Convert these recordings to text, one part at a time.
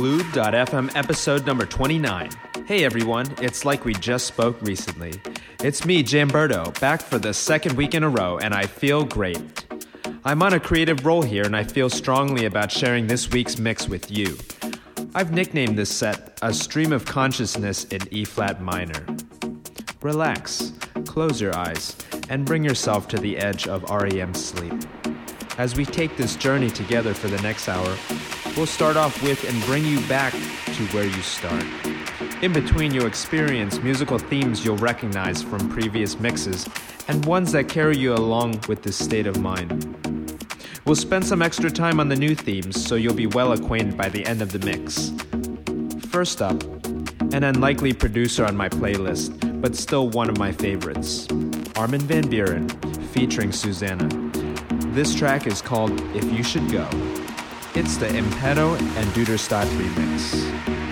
Glue.fm episode number 29. Hey everyone, it's like we just spoke recently. It's me, Jamberto, back for the second week in a row, and I feel great. I'm on a creative roll here, and I feel strongly about sharing this week's mix with you. I've nicknamed this set a stream of consciousness in E flat minor. Relax, close your eyes, and bring yourself to the edge of REM sleep. As we take this journey together for the next hour, we'll start off with and bring you back to where you start. In between, you'll experience musical themes you'll recognize from previous mixes and ones that carry you along with this state of mind. We'll spend some extra time on the new themes so you'll be well acquainted by the end of the mix. First up, an unlikely producer on my playlist, but still one of my favorites Armin Van Buuren featuring Susana. This track is called If You Should Go. It's the Impeto and Duderstadt remix.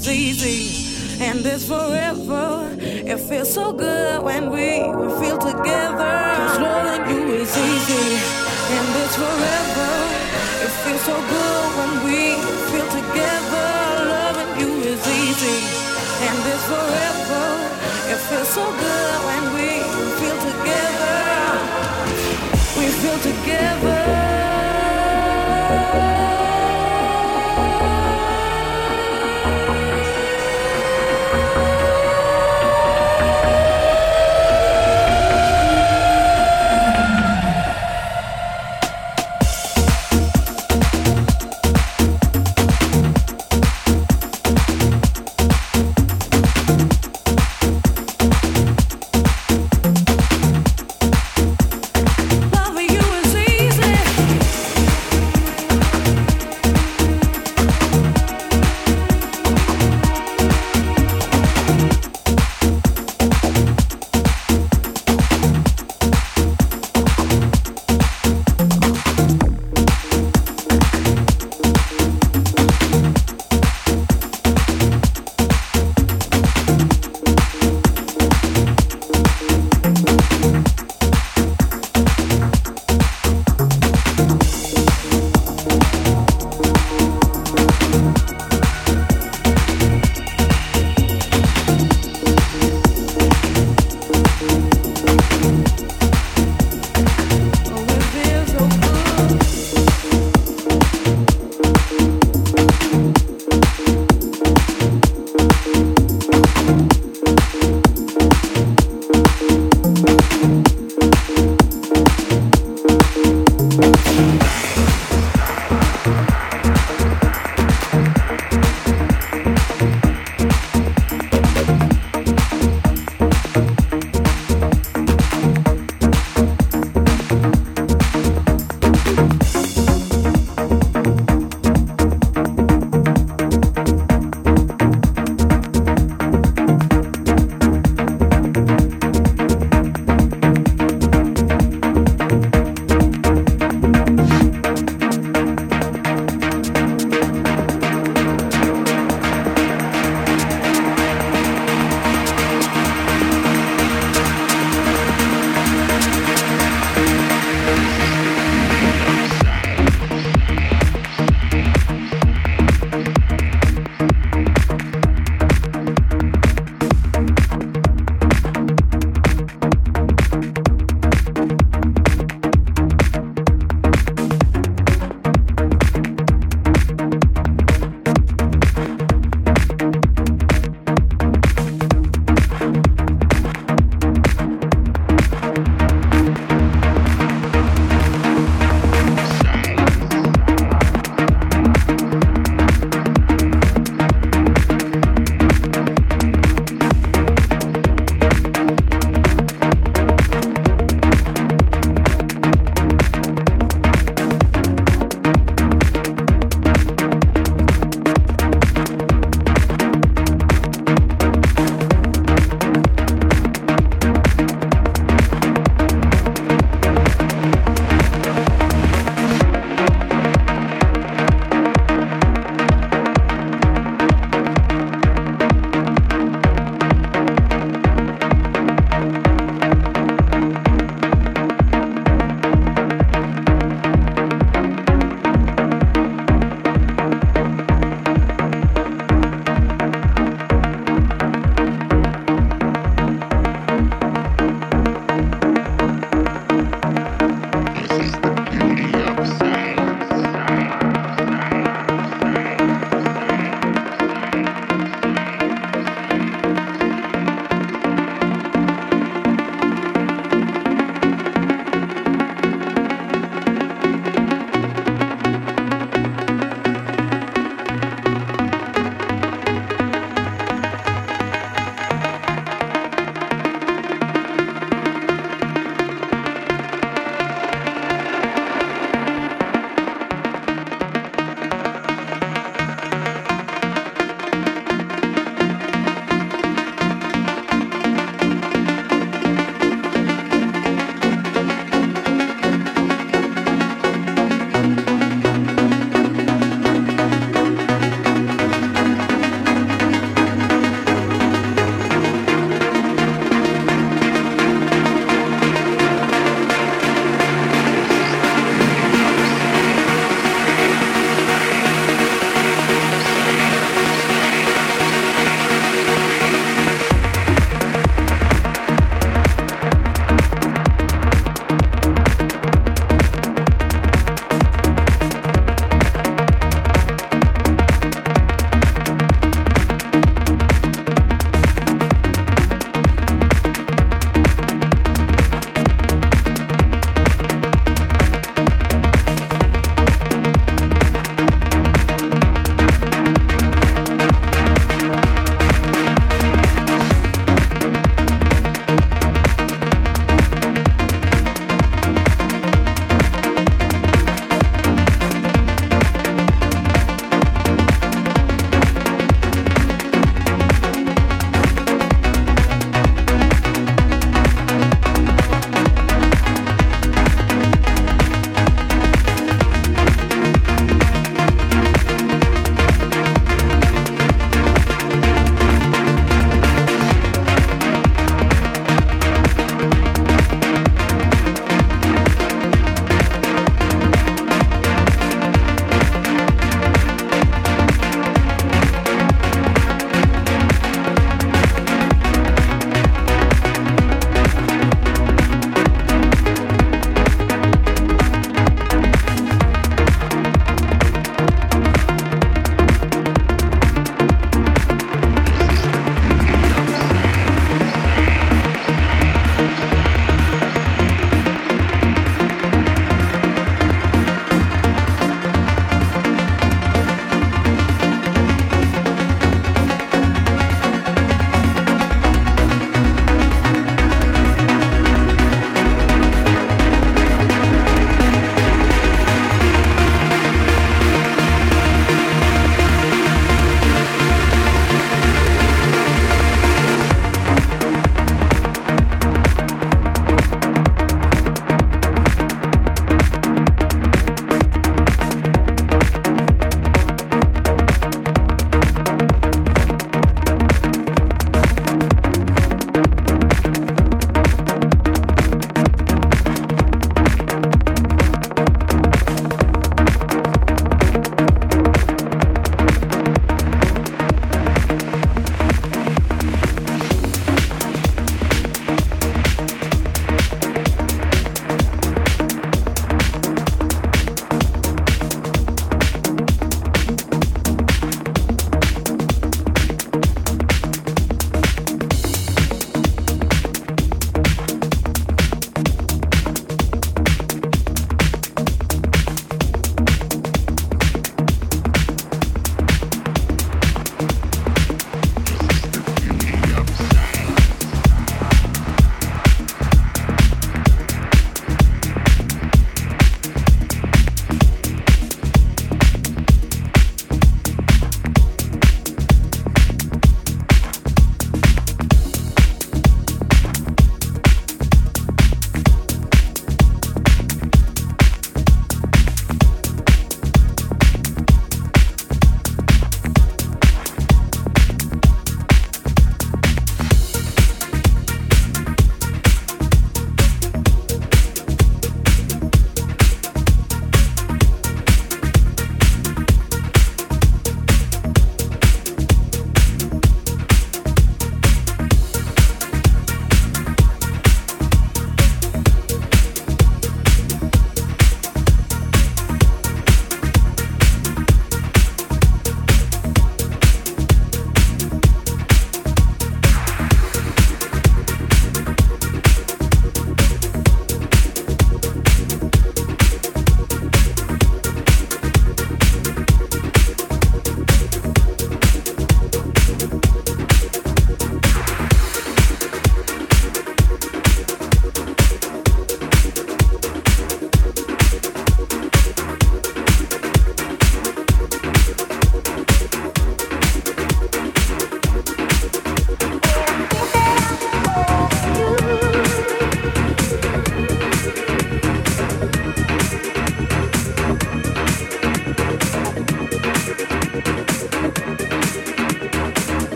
Is easy, and it's forever. It feels so good when we feel together. Cause loving you is easy, and it's forever. It feels so good when we feel together. Loving you is easy, and it's forever. It feels so good when we feel together. We feel together.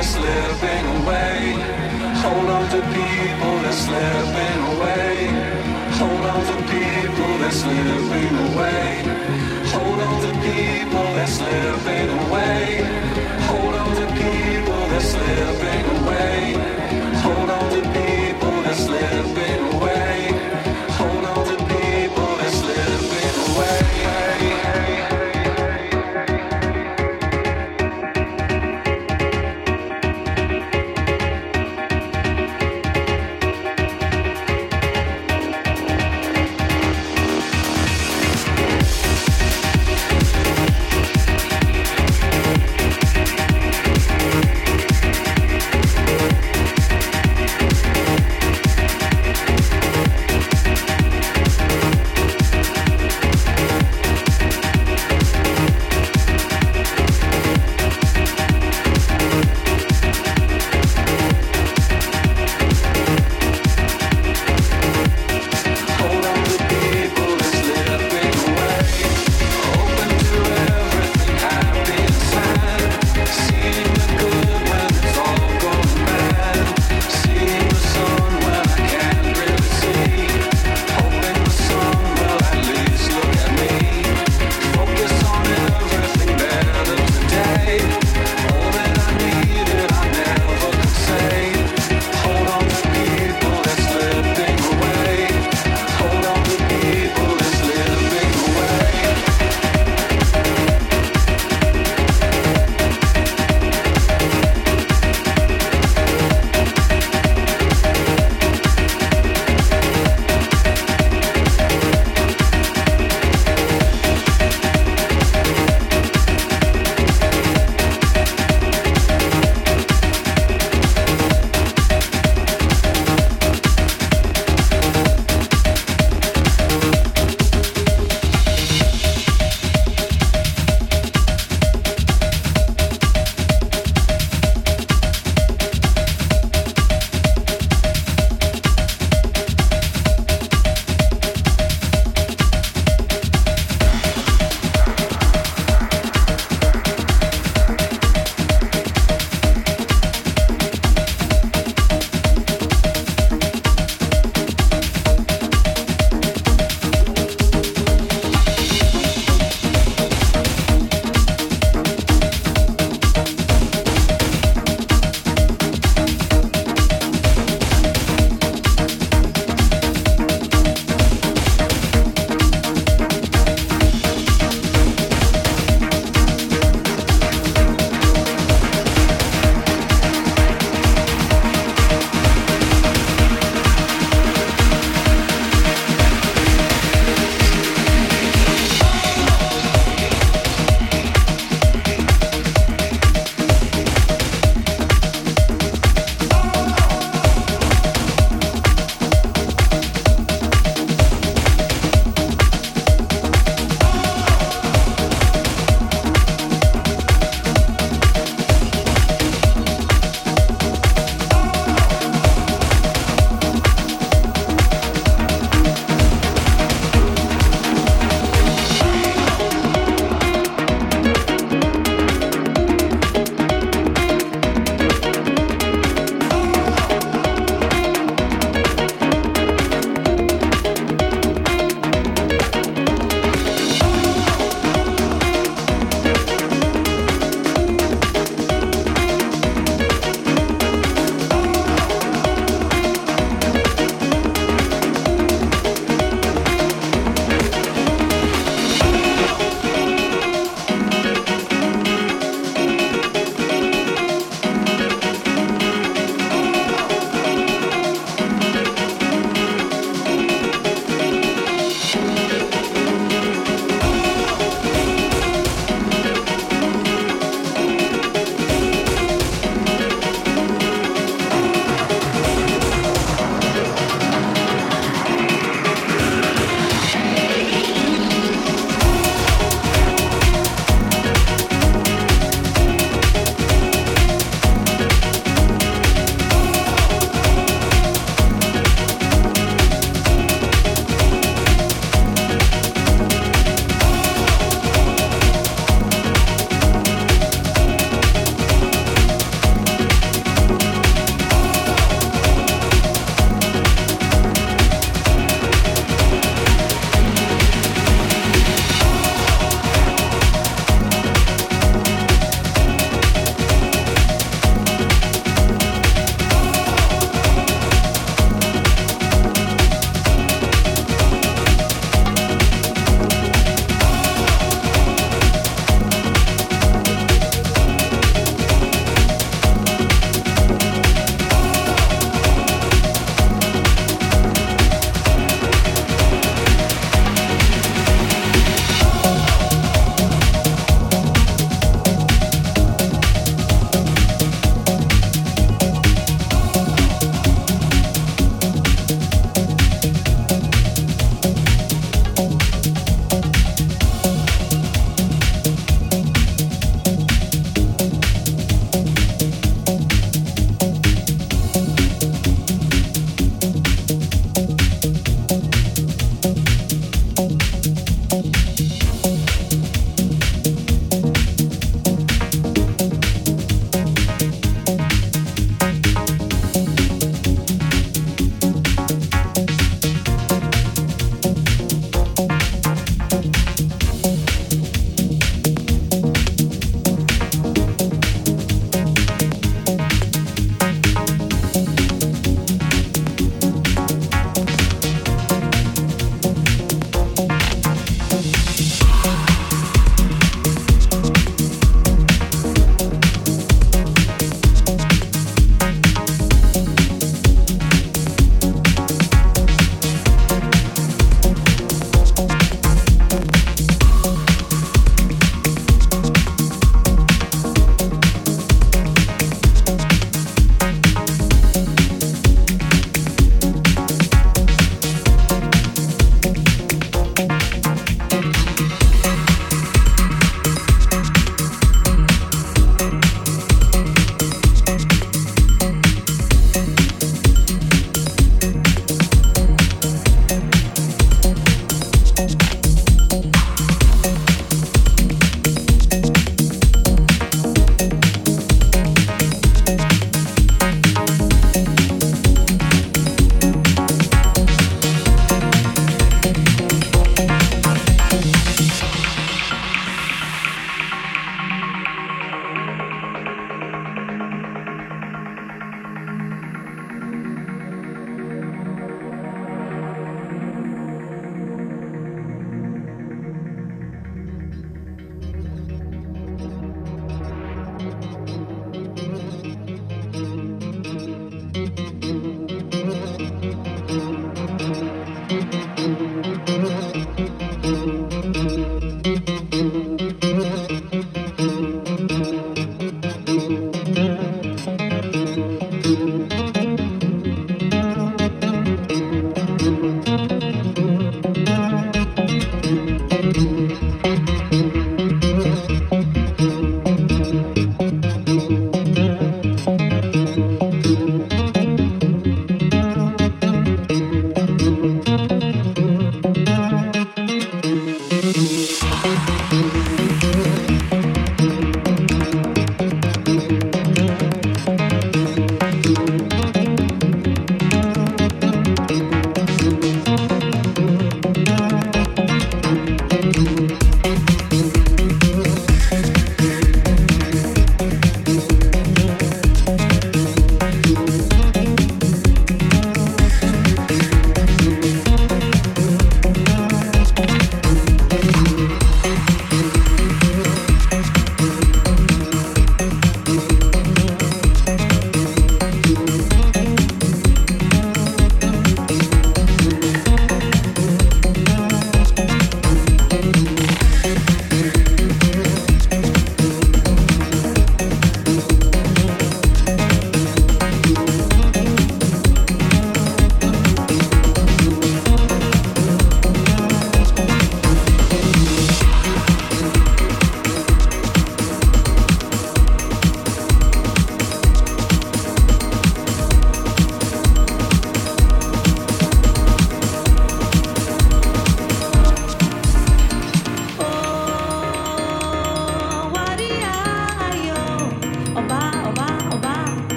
that's slipping away. Hold on to people that's slipping away. Hold on to people that's slipping away. Hold on to people that's slipping away. Hold on to people that's slipping away.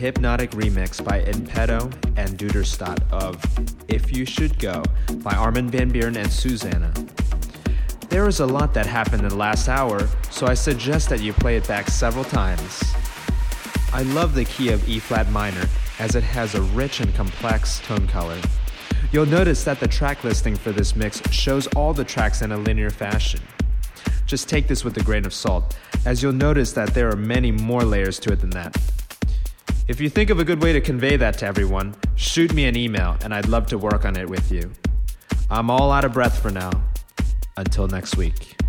Hypnotic remix by Impeto and Duderstadt of If You Should Go by Armin van Buuren and Susana. There is a lot that happened in the last hour, so I suggest that you play it back several times. I love the key of E flat minor as it has a rich and complex tone color. You'll notice that the track listing for this mix shows all the tracks in a linear fashion. Just take this with a grain of salt, as you'll notice that there are many more layers to it than that. If you think of a good way to convey that to everyone, shoot me an email and I'd love to work on it with you. I'm all out of breath for now. Until next week.